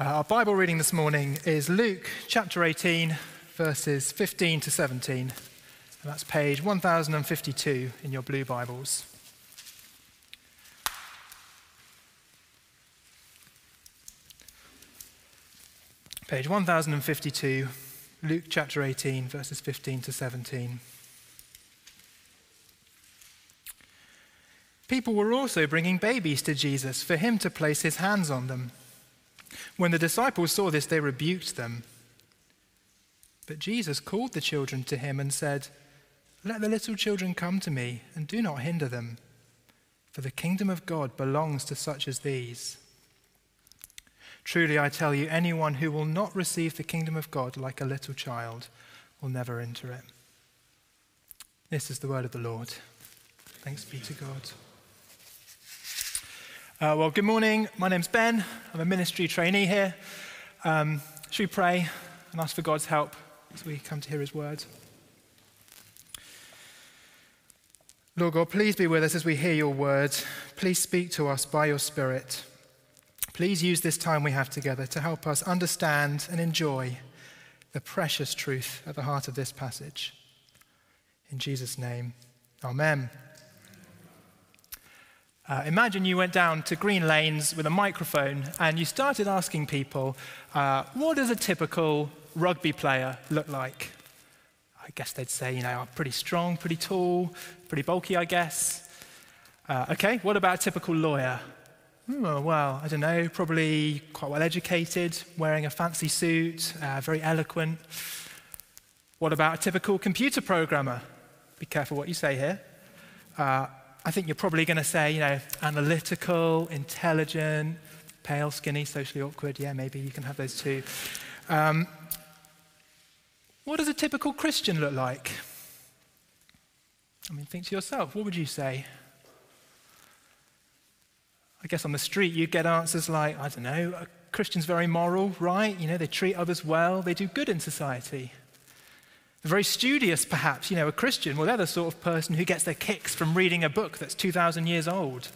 Uh, our Bible reading this morning is Luke chapter 18, verses 15 to 17. And that's page 1052 in your blue Bibles. Page 1052, Luke chapter 18, verses 15 to 17. People were also bringing babies to Jesus for him to place his hands on them. When the disciples saw this, they rebuked them. But Jesus called the children to him and said, Let the little children come to me, and do not hinder them, for the kingdom of God belongs to such as these. Truly, I tell you, anyone who will not receive the kingdom of God like a little child will never enter it. This is the word of the Lord. Thanks be to God. Uh, well, good morning. My name's Ben. I'm a ministry trainee here. Um, should we pray and ask for God's help as we come to hear His word? Lord God, please be with us as we hear your word. Please speak to us by your Spirit. Please use this time we have together to help us understand and enjoy the precious truth at the heart of this passage. In Jesus' name, Amen. Uh, imagine you went down to Green Lanes with a microphone and you started asking people, uh, what does a typical rugby player look like? I guess they'd say, you know, I'm pretty strong, pretty tall, pretty bulky, I guess. Uh, okay, what about a typical lawyer? Oh, well, I don't know, probably quite well educated, wearing a fancy suit, uh, very eloquent. What about a typical computer programmer? Be careful what you say here. I think you're probably going to say, you know, analytical, intelligent, pale, skinny, socially awkward. Yeah, maybe you can have those too. Um, what does a typical Christian look like? I mean, think to yourself, what would you say? I guess on the street you get answers like, I don't know, a Christian's very moral, right? You know, they treat others well, they do good in society very studious, perhaps, you know, a Christian. Well, they're the sort of person who gets their kicks from reading a book that's 2,000 years old.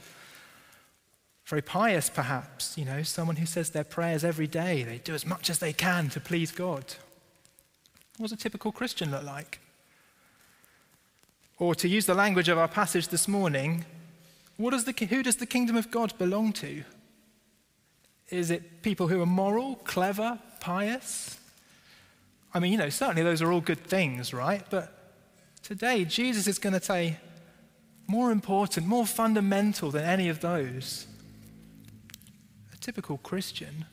Very pious, perhaps, you know, someone who says their prayers every day. They do as much as they can to please God. What does a typical Christian look like? Or to use the language of our passage this morning, the, who does the kingdom of God belong to? Is it people who are moral, clever, pious? I mean, you know, certainly those are all good things, right? But today, Jesus is going to say, more important, more fundamental than any of those. A typical Christian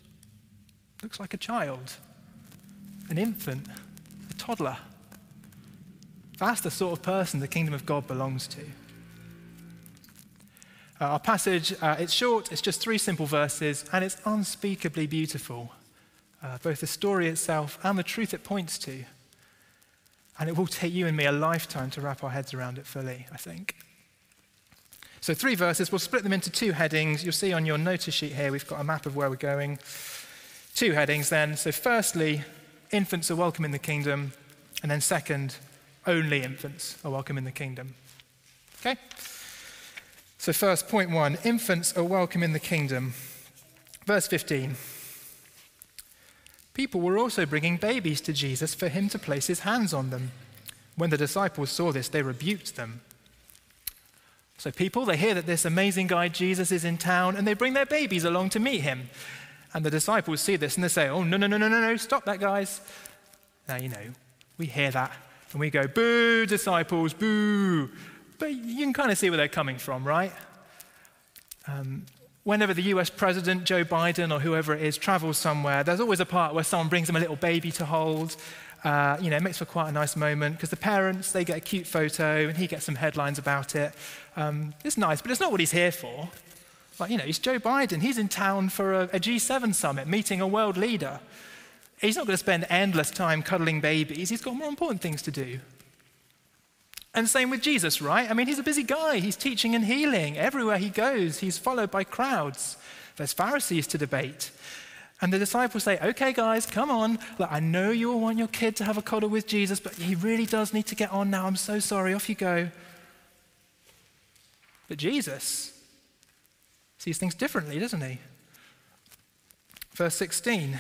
looks like a child, an infant, a toddler. That's the sort of person the kingdom of God belongs to. Uh, our passage, uh, it's short, it's just three simple verses, and it's unspeakably beautiful uh, both the story itself and the truth it points to. And it will take you and me a lifetime to wrap our heads around it fully, I think. So, three verses. We'll split them into two headings. You'll see on your notice sheet here, we've got a map of where we're going. Two headings then. So, firstly, infants are welcome in the kingdom. And then, second, only infants are welcome in the kingdom. Okay? So, first, point one infants are welcome in the kingdom. Verse 15. People were also bringing babies to Jesus for him to place his hands on them. When the disciples saw this, they rebuked them. So, people, they hear that this amazing guy Jesus is in town and they bring their babies along to meet him. And the disciples see this and they say, Oh, no, no, no, no, no, no, stop that, guys. Now, you know, we hear that and we go, Boo, disciples, boo. But you can kind of see where they're coming from, right? Um, whenever the US president, Joe Biden, or whoever it is, travels somewhere, there's always a part where someone brings them a little baby to hold. Uh, you know, it makes for quite a nice moment because the parents, they get a cute photo and he gets some headlines about it. Um, it's nice, but it's not what he's here for. Like, you know, he's Joe Biden. He's in town for a a G7 summit, meeting a world leader. He's not going to spend endless time cuddling babies. He's got more important things to do. And same with Jesus, right? I mean, he's a busy guy. He's teaching and healing. Everywhere he goes, he's followed by crowds. There's Pharisees to debate. And the disciples say, okay, guys, come on. Look, I know you all want your kid to have a cuddle with Jesus, but he really does need to get on now. I'm so sorry. Off you go. But Jesus sees things differently, doesn't he? Verse 16.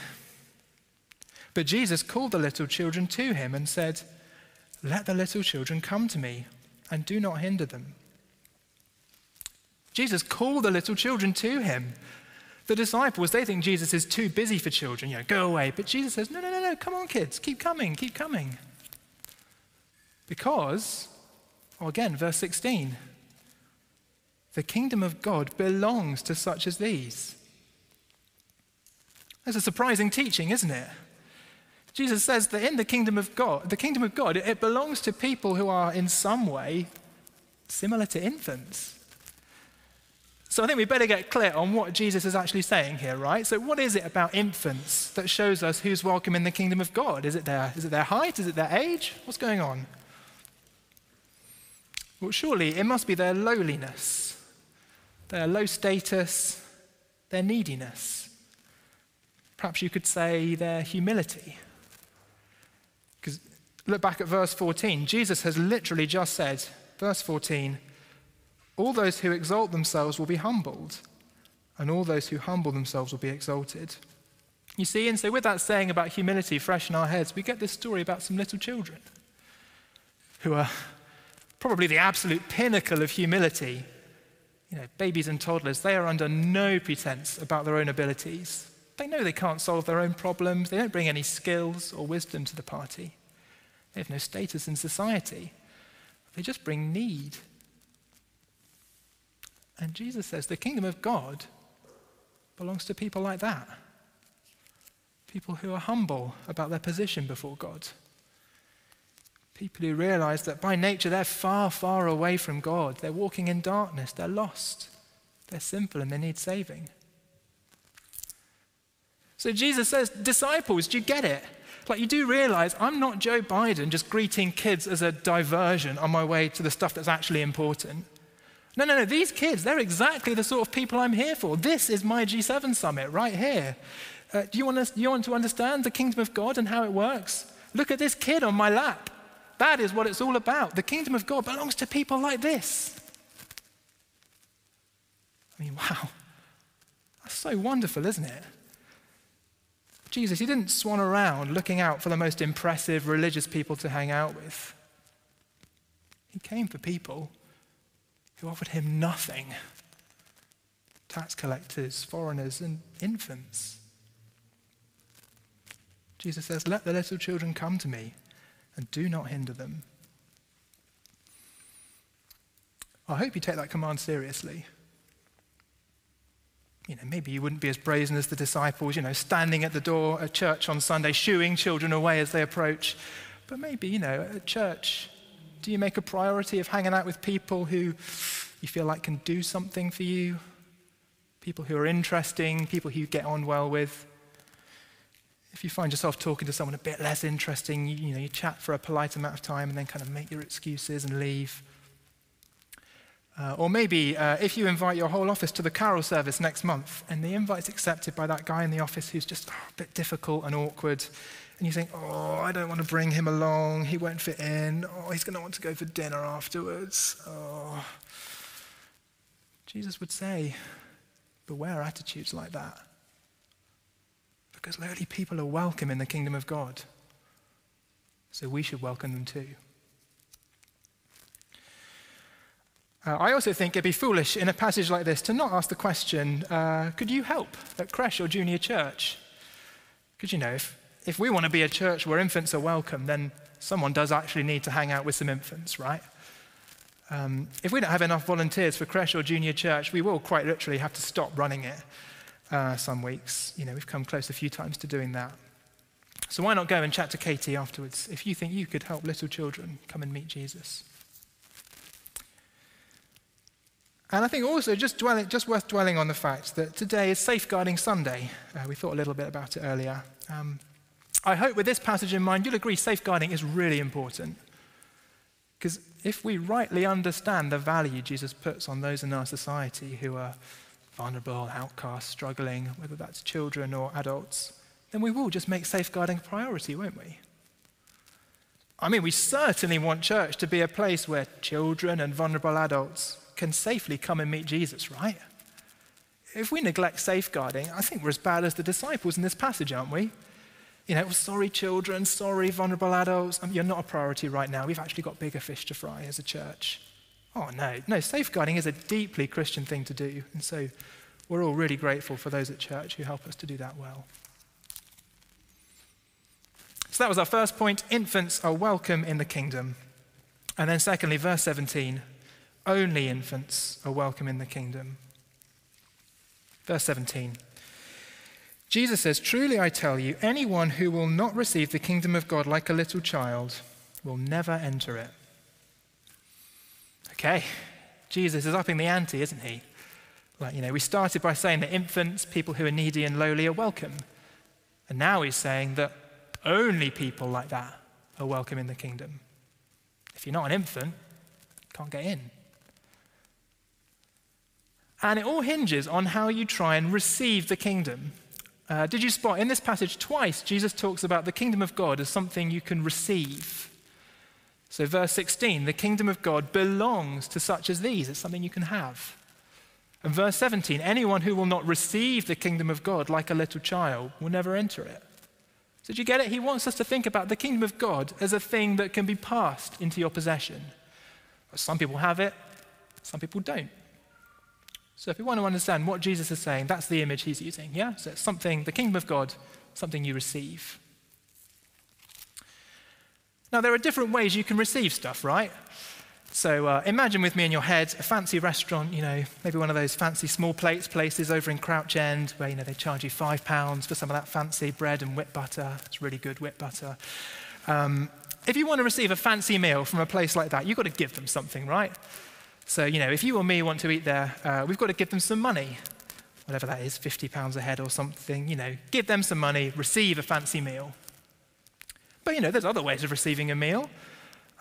But Jesus called the little children to him and said, Let the little children come to me, and do not hinder them. Jesus called the little children to him. The disciples, they think Jesus is too busy for children, you know, go away. But Jesus says, No, no, no, no, come on, kids, keep coming, keep coming. Because, well, again, verse 16, the kingdom of God belongs to such as these. That's a surprising teaching, isn't it? Jesus says that in the kingdom of God, the kingdom of God, it belongs to people who are in some way similar to infants. So I think we better get clear on what Jesus is actually saying here, right? So what is it about infants that shows us who's welcome in the kingdom of God? Is it their, is it their height? Is it their age? What's going on? Well, surely it must be their lowliness, their low status, their neediness. Perhaps you could say their humility. Look back at verse 14. Jesus has literally just said, verse 14, all those who exalt themselves will be humbled, and all those who humble themselves will be exalted. You see, and so with that saying about humility fresh in our heads, we get this story about some little children who are probably the absolute pinnacle of humility. You know, babies and toddlers, they are under no pretense about their own abilities. They know they can't solve their own problems. They don't bring any skills or wisdom to the party. They have no status in society. They just bring need. And Jesus says the kingdom of God belongs to people like that. People who are humble about their position before God. People who realize that by nature they're far, far away from God. They're walking in darkness. They're lost. They're simple and they need saving. So Jesus says, Disciples, do you get it? Like, you do realize I'm not Joe Biden just greeting kids as a diversion on my way to the stuff that's actually important. No, no, no. These kids, they're exactly the sort of people I'm here for. This is my G7 summit right here. Uh, do, you want to, do you want to understand the kingdom of God and how it works? Look at this kid on my lap. That is what it's all about. The kingdom of God belongs to people like this. I mean, wow. That's so wonderful, isn't it? Jesus, he didn't swan around looking out for the most impressive religious people to hang out with. He came for people who offered him nothing tax collectors, foreigners, and infants. Jesus says, Let the little children come to me and do not hinder them. I hope you take that command seriously you know, maybe you wouldn't be as brazen as the disciples, you know, standing at the door at church on Sunday, shooing children away as they approach. But maybe, you know, at church, do you make a priority of hanging out with people who you feel like can do something for you? People who are interesting, people who you get on well with? If you find yourself talking to someone a bit less interesting, you, you know, you chat for a polite amount of time and then kind of make your excuses and leave. Uh, or maybe uh, if you invite your whole office to the carol service next month and the invite's accepted by that guy in the office who's just oh, a bit difficult and awkward, and you think, oh, I don't want to bring him along, he won't fit in, oh, he's going to want to go for dinner afterwards. Oh. Jesus would say, beware attitudes like that. Because lowly people are welcome in the kingdom of God. So we should welcome them too. Uh, I also think it'd be foolish in a passage like this to not ask the question uh, could you help at creche or junior church? Because, you know, if, if we want to be a church where infants are welcome, then someone does actually need to hang out with some infants, right? Um, if we don't have enough volunteers for creche or junior church, we will quite literally have to stop running it uh, some weeks. You know, we've come close a few times to doing that. So why not go and chat to Katie afterwards if you think you could help little children come and meet Jesus? And I think also just, dwelling, just worth dwelling on the fact that today is Safeguarding Sunday. Uh, we thought a little bit about it earlier. Um, I hope with this passage in mind, you'll agree safeguarding is really important. Because if we rightly understand the value Jesus puts on those in our society who are vulnerable, outcasts, struggling, whether that's children or adults, then we will just make safeguarding a priority, won't we? I mean, we certainly want church to be a place where children and vulnerable adults can safely come and meet Jesus, right? if we neglect safeguarding, I think we're as bad as the disciples in this passage, aren't we? You know, sorry, children, sorry, vulnerable adults, um, you're not a priority right now. We've actually got bigger fish to fry as a church. Oh, no. No, safeguarding is a deeply Christian thing to do. And so we're all really grateful for those at church who help us to do that well. So that was our first point. Infants are welcome in the kingdom. And then, secondly, verse 17 only infants are welcome in the kingdom. Verse 17. Jesus says, Truly I tell you, anyone who will not receive the kingdom of God like a little child will never enter it. Okay, Jesus is upping the ante, isn't he? Like, you know, we started by saying that infants, people who are needy and lowly, are welcome. And now he's saying that only people like that are welcome in the kingdom. If you're not an infant, can't get in. And it all hinges on how you try and receive the kingdom. Uh, did you spot in this passage twice, Jesus talks about the kingdom of God as something you can receive? So, verse 16, the kingdom of God belongs to such as these. It's something you can have. And verse 17, anyone who will not receive the kingdom of God like a little child will never enter it. So, did you get it? He wants us to think about the kingdom of God as a thing that can be passed into your possession. Some people have it, some people don't. So if we want to understand what Jesus is saying, that's the image he's using. Yeah? So it's something, the kingdom of God, something you receive. Now, there are different ways you can receive stuff, right? So uh, imagine with me in your head a fancy restaurant, you know, maybe one of those fancy small plates places over in Crouch End where, you know, they charge you five pounds for some of that fancy bread and whip butter. It's really good whip butter. Um, if you want to receive a fancy meal from a place like that, you've got to give them something, right? So, you know, if you or me want to eat there, uh, we've got to give them some money, whatever that is, £50 a head or something, you know, give them some money, receive a fancy meal. But, you know, there's other ways of receiving a meal.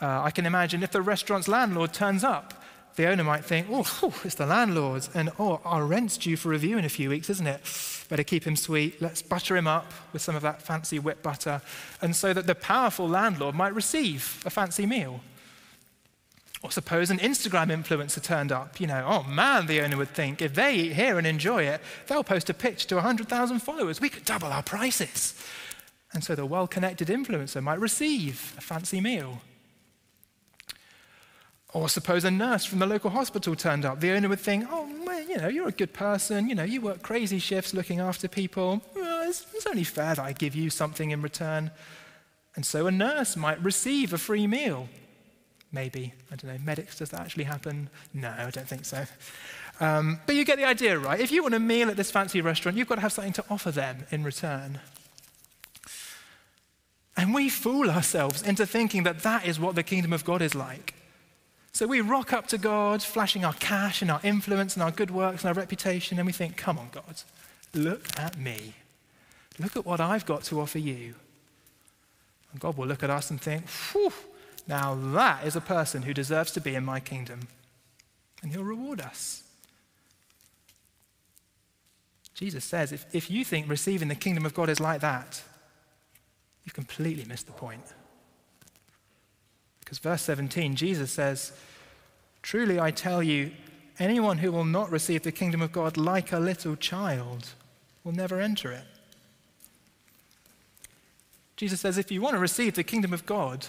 Uh, I can imagine if the restaurant's landlord turns up, the owner might think, oh, it's the landlord, and oh, our rent's due for review in a few weeks, isn't it? Better keep him sweet. Let's butter him up with some of that fancy whipped butter, and so that the powerful landlord might receive a fancy meal. Or suppose an Instagram influencer turned up. You know, oh man, the owner would think, if they eat here and enjoy it, they'll post a pitch to 100,000 followers. We could double our prices. And so the well connected influencer might receive a fancy meal. Or suppose a nurse from the local hospital turned up. The owner would think, oh, man, you know, you're a good person. You know, you work crazy shifts looking after people. Well, it's, it's only fair that I give you something in return. And so a nurse might receive a free meal Maybe. I don't know. Medics, does that actually happen? No, I don't think so. Um, but you get the idea, right? If you want a meal at this fancy restaurant, you've got to have something to offer them in return. And we fool ourselves into thinking that that is what the kingdom of God is like. So we rock up to God, flashing our cash and our influence and our good works and our reputation, and we think, come on, God, look at me. Look at what I've got to offer you. And God will look at us and think, whew, now, that is a person who deserves to be in my kingdom, and he'll reward us. Jesus says if, if you think receiving the kingdom of God is like that, you've completely missed the point. Because verse 17, Jesus says, Truly I tell you, anyone who will not receive the kingdom of God like a little child will never enter it. Jesus says, if you want to receive the kingdom of God,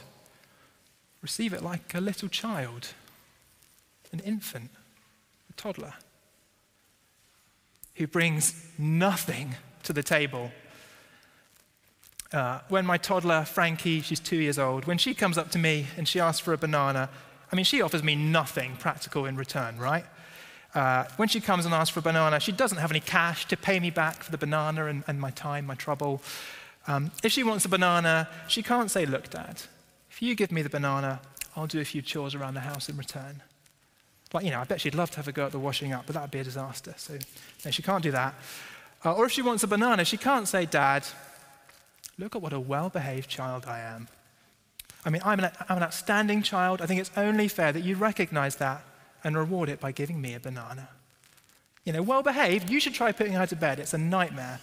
Receive it like a little child, an infant, a toddler, who brings nothing to the table. Uh, when my toddler, Frankie, she's two years old, when she comes up to me and she asks for a banana, I mean, she offers me nothing practical in return, right? Uh, when she comes and asks for a banana, she doesn't have any cash to pay me back for the banana and, and my time, my trouble. Um, if she wants a banana, she can't say, Look, Dad, if you give me the banana, I'll do a few chores around the house in return. Like, you know, I bet she'd love to have a go at the washing up, but that would be a disaster. So, no, she can't do that. Uh, or if she wants a banana, she can't say, Dad, look at what a well behaved child I am. I mean, I'm an, I'm an outstanding child. I think it's only fair that you recognize that and reward it by giving me a banana. You know, well behaved, you should try putting her to bed. It's a nightmare.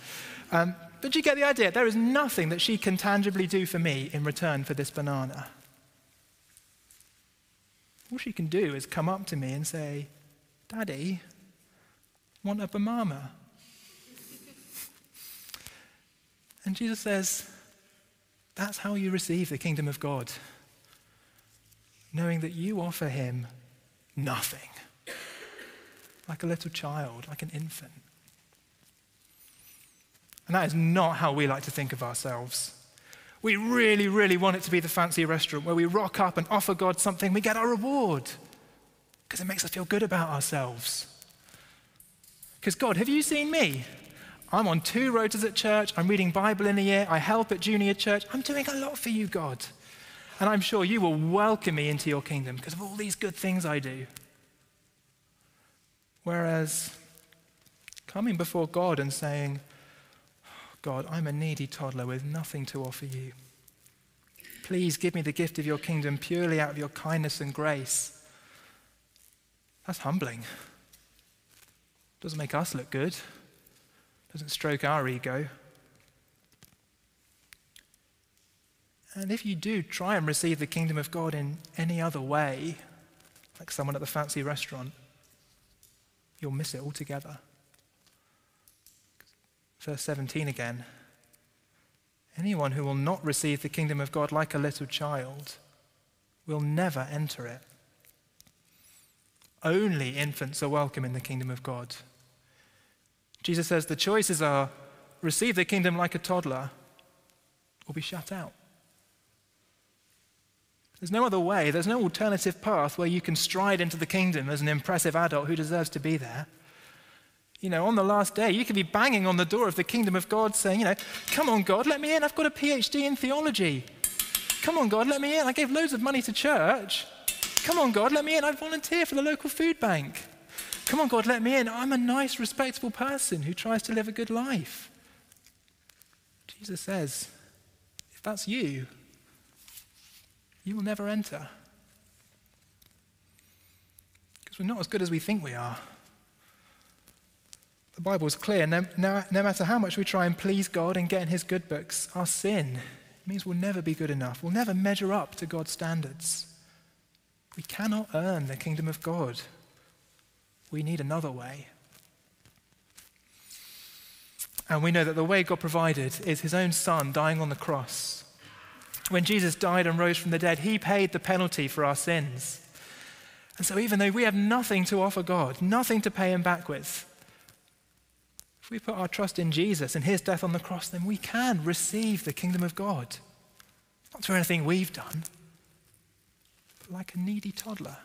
Um, but you get the idea. There is nothing that she can tangibly do for me in return for this banana. All she can do is come up to me and say, Daddy, want a banana. and Jesus says, that's how you receive the kingdom of God, knowing that you offer him nothing, like a little child, like an infant. And that is not how we like to think of ourselves. We really, really want it to be the fancy restaurant where we rock up and offer God something, we get our reward because it makes us feel good about ourselves. Because, God, have you seen me? I'm on two rotas at church. I'm reading Bible in a year. I help at junior church. I'm doing a lot for you, God. And I'm sure you will welcome me into your kingdom because of all these good things I do. Whereas coming before God and saying, God, I'm a needy toddler with nothing to offer you. Please give me the gift of your kingdom purely out of your kindness and grace. That's humbling. Doesn't make us look good, doesn't stroke our ego. And if you do try and receive the kingdom of God in any other way, like someone at the fancy restaurant, you'll miss it altogether. Verse 17 again. Anyone who will not receive the kingdom of God like a little child will never enter it. Only infants are welcome in the kingdom of God. Jesus says the choices are receive the kingdom like a toddler or be shut out. There's no other way, there's no alternative path where you can stride into the kingdom as an impressive adult who deserves to be there. You know, on the last day, you could be banging on the door of the kingdom of God saying, you know, come on, God, let me in. I've got a PhD in theology. Come on, God, let me in. I gave loads of money to church. Come on, God, let me in. I volunteer for the local food bank. Come on, God, let me in. I'm a nice, respectable person who tries to live a good life. Jesus says, if that's you, you will never enter. Because we're not as good as we think we are. The Bible is clear. No, no, no, matter how much we try and please God and get in His good books, our sin means we'll never be good enough. We'll never measure up to God's standards. We cannot earn the kingdom of God. We need another way. And we know that the way God provided is His own Son dying on the cross. When Jesus died and rose from the dead, He paid the penalty for our sins. And so, even though we have nothing to offer God, nothing to pay Him back with, we put our trust in Jesus and his death on the cross, then we can receive the kingdom of God. Not through anything we've done, but like a needy toddler.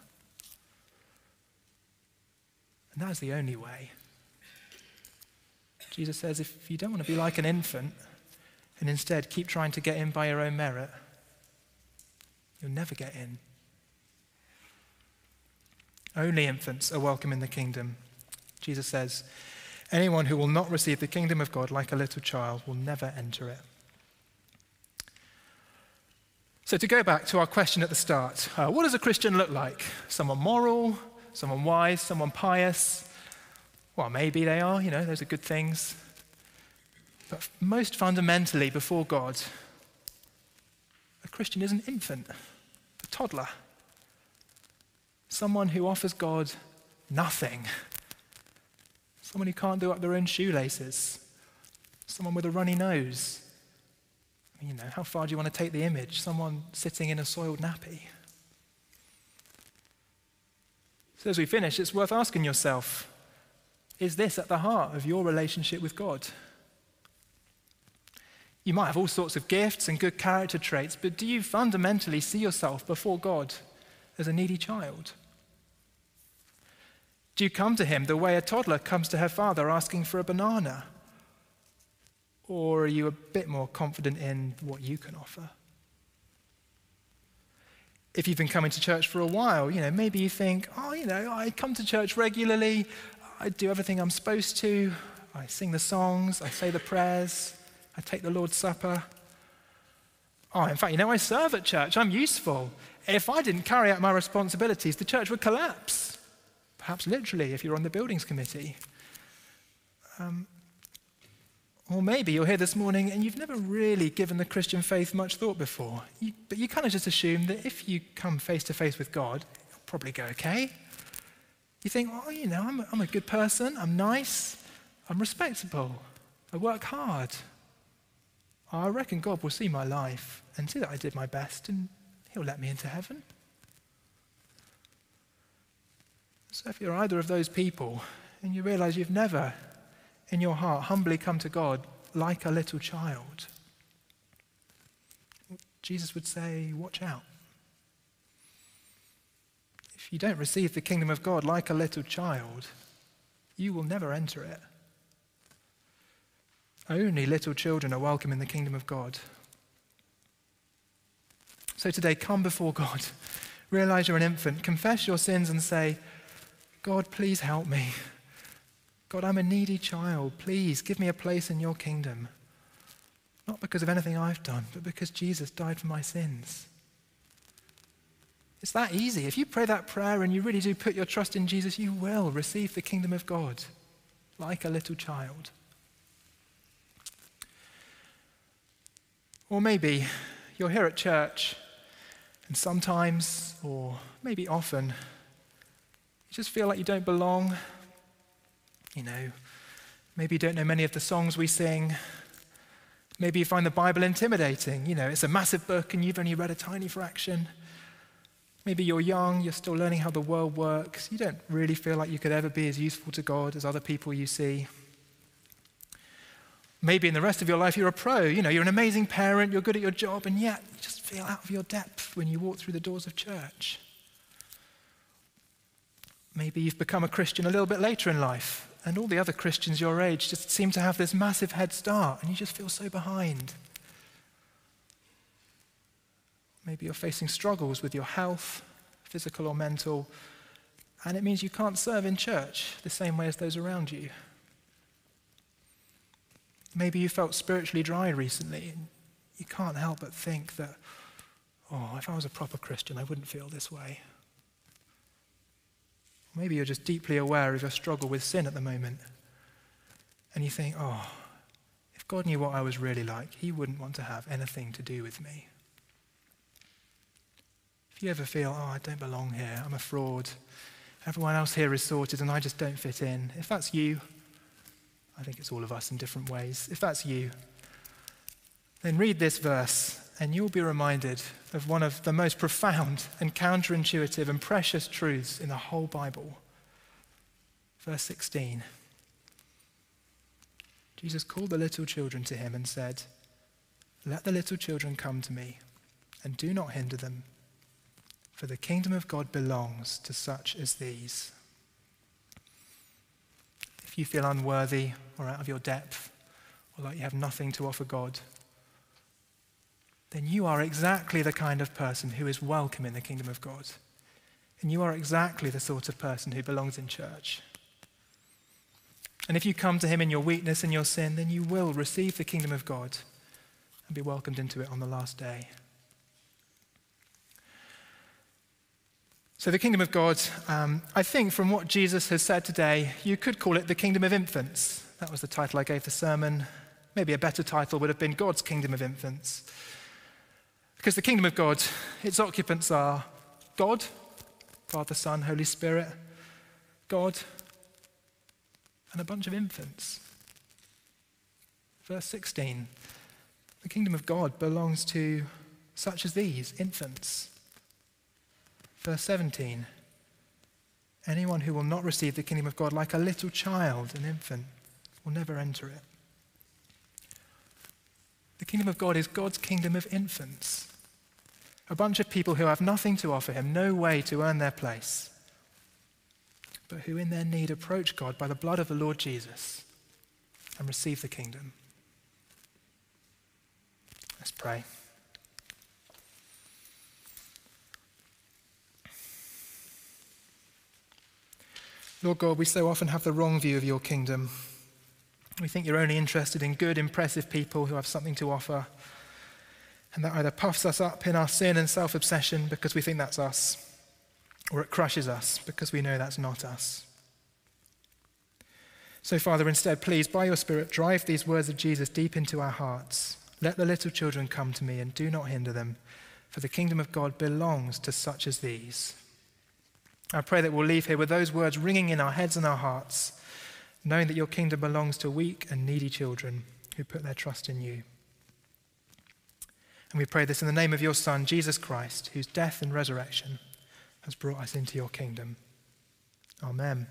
And that is the only way. Jesus says if you don't want to be like an infant and instead keep trying to get in by your own merit, you'll never get in. Only infants are welcome in the kingdom. Jesus says, Anyone who will not receive the kingdom of God like a little child will never enter it. So, to go back to our question at the start uh, what does a Christian look like? Someone moral, someone wise, someone pious? Well, maybe they are, you know, those are good things. But most fundamentally, before God, a Christian is an infant, a toddler, someone who offers God nothing someone who can't do up their own shoelaces, someone with a runny nose. You know, how far do you want to take the image? Someone sitting in a soiled nappy. So, as we finish, it's worth asking yourself is this at the heart of your relationship with God? You might have all sorts of gifts and good character traits, but do you fundamentally see yourself before God as a needy child? Do you come to him the way a toddler comes to her father asking for a banana? Or are you a bit more confident in what you can offer? If you've been coming to church for a while, you know, maybe you think, oh, you know, I come to church regularly, I do everything I'm supposed to, I sing the songs, I say the prayers, I take the Lord's Supper. Oh, in fact, you know, I serve at church, I'm useful. If I didn't carry out my responsibilities, the church would collapse perhaps literally if you're on the buildings committee. Um, or maybe you're here this morning and you've never really given the Christian faith much thought before. You, but you kind of just assume that if you come face to face with God, it'll probably go okay. You think, oh, you know, I'm I'm a good person, I'm nice, I'm respectable, I work hard. I reckon God will see my life and see that I did my best and He'll let me into heaven. So if you're either of those people and you realize you've never in your heart humbly come to God like a little child, Jesus would say, Watch out. If you don't receive the kingdom of God like a little child, you will never enter it. Only little children are welcome in the kingdom of God. So today, come before God. Realize you're an infant. Confess your sins and say, God, please help me. God, I'm a needy child. Please give me a place in your kingdom. Not because of anything I've done, but because Jesus died for my sins. It's that easy. If you pray that prayer and you really do put your trust in Jesus, you will receive the kingdom of God like a little child. Or maybe you're here at church, and sometimes, or maybe often, just feel like you don't belong. You know, maybe you don't know many of the songs we sing. Maybe you find the Bible intimidating. You know, it's a massive book and you've only read a tiny fraction. Maybe you're young, you're still learning how the world works. You don't really feel like you could ever be as useful to God as other people you see. Maybe in the rest of your life you're a pro. You know, you're an amazing parent, you're good at your job, and yet you just feel out of your depth when you walk through the doors of church. Maybe you've become a Christian a little bit later in life, and all the other Christians your age just seem to have this massive head start, and you just feel so behind. Maybe you're facing struggles with your health, physical or mental, and it means you can't serve in church the same way as those around you. Maybe you felt spiritually dry recently, and you can't help but think that, oh, if I was a proper Christian, I wouldn't feel this way. Maybe you're just deeply aware of your struggle with sin at the moment. And you think, oh, if God knew what I was really like, he wouldn't want to have anything to do with me. If you ever feel, oh, I don't belong here, I'm a fraud, everyone else here is sorted and I just don't fit in, if that's you, I think it's all of us in different ways. If that's you, then read this verse and you'll be reminded of one of the most profound and counterintuitive and precious truths in the whole Bible. Verse 16 Jesus called the little children to him and said, Let the little children come to me, and do not hinder them, for the kingdom of God belongs to such as these. If you feel unworthy or out of your depth, or like you have nothing to offer God, then you are exactly the kind of person who is welcome in the kingdom of God. And you are exactly the sort of person who belongs in church. And if you come to him in your weakness and your sin, then you will receive the kingdom of God and be welcomed into it on the last day. So, the kingdom of God, um, I think from what Jesus has said today, you could call it the kingdom of infants. That was the title I gave the sermon. Maybe a better title would have been God's kingdom of infants. Because the kingdom of God, its occupants are God, Father, Son, Holy Spirit, God, and a bunch of infants. Verse 16 The kingdom of God belongs to such as these, infants. Verse 17 Anyone who will not receive the kingdom of God like a little child, an infant, will never enter it. The kingdom of God is God's kingdom of infants. A bunch of people who have nothing to offer him, no way to earn their place, but who in their need approach God by the blood of the Lord Jesus and receive the kingdom. Let's pray. Lord God, we so often have the wrong view of your kingdom. We think you're only interested in good, impressive people who have something to offer and that either puffs us up in our sin and self obsession because we think that's us, or it crushes us because we know that's not us. So, Father, instead, please, by your Spirit, drive these words of Jesus deep into our hearts. Let the little children come to me and do not hinder them, for the kingdom of God belongs to such as these. I pray that we'll leave here with those words ringing in our heads and our hearts, knowing that your kingdom belongs to weak and needy children who put their trust in you. And we pray this in the name of your Son, Jesus Christ, whose death and resurrection has brought us into your kingdom. Amen.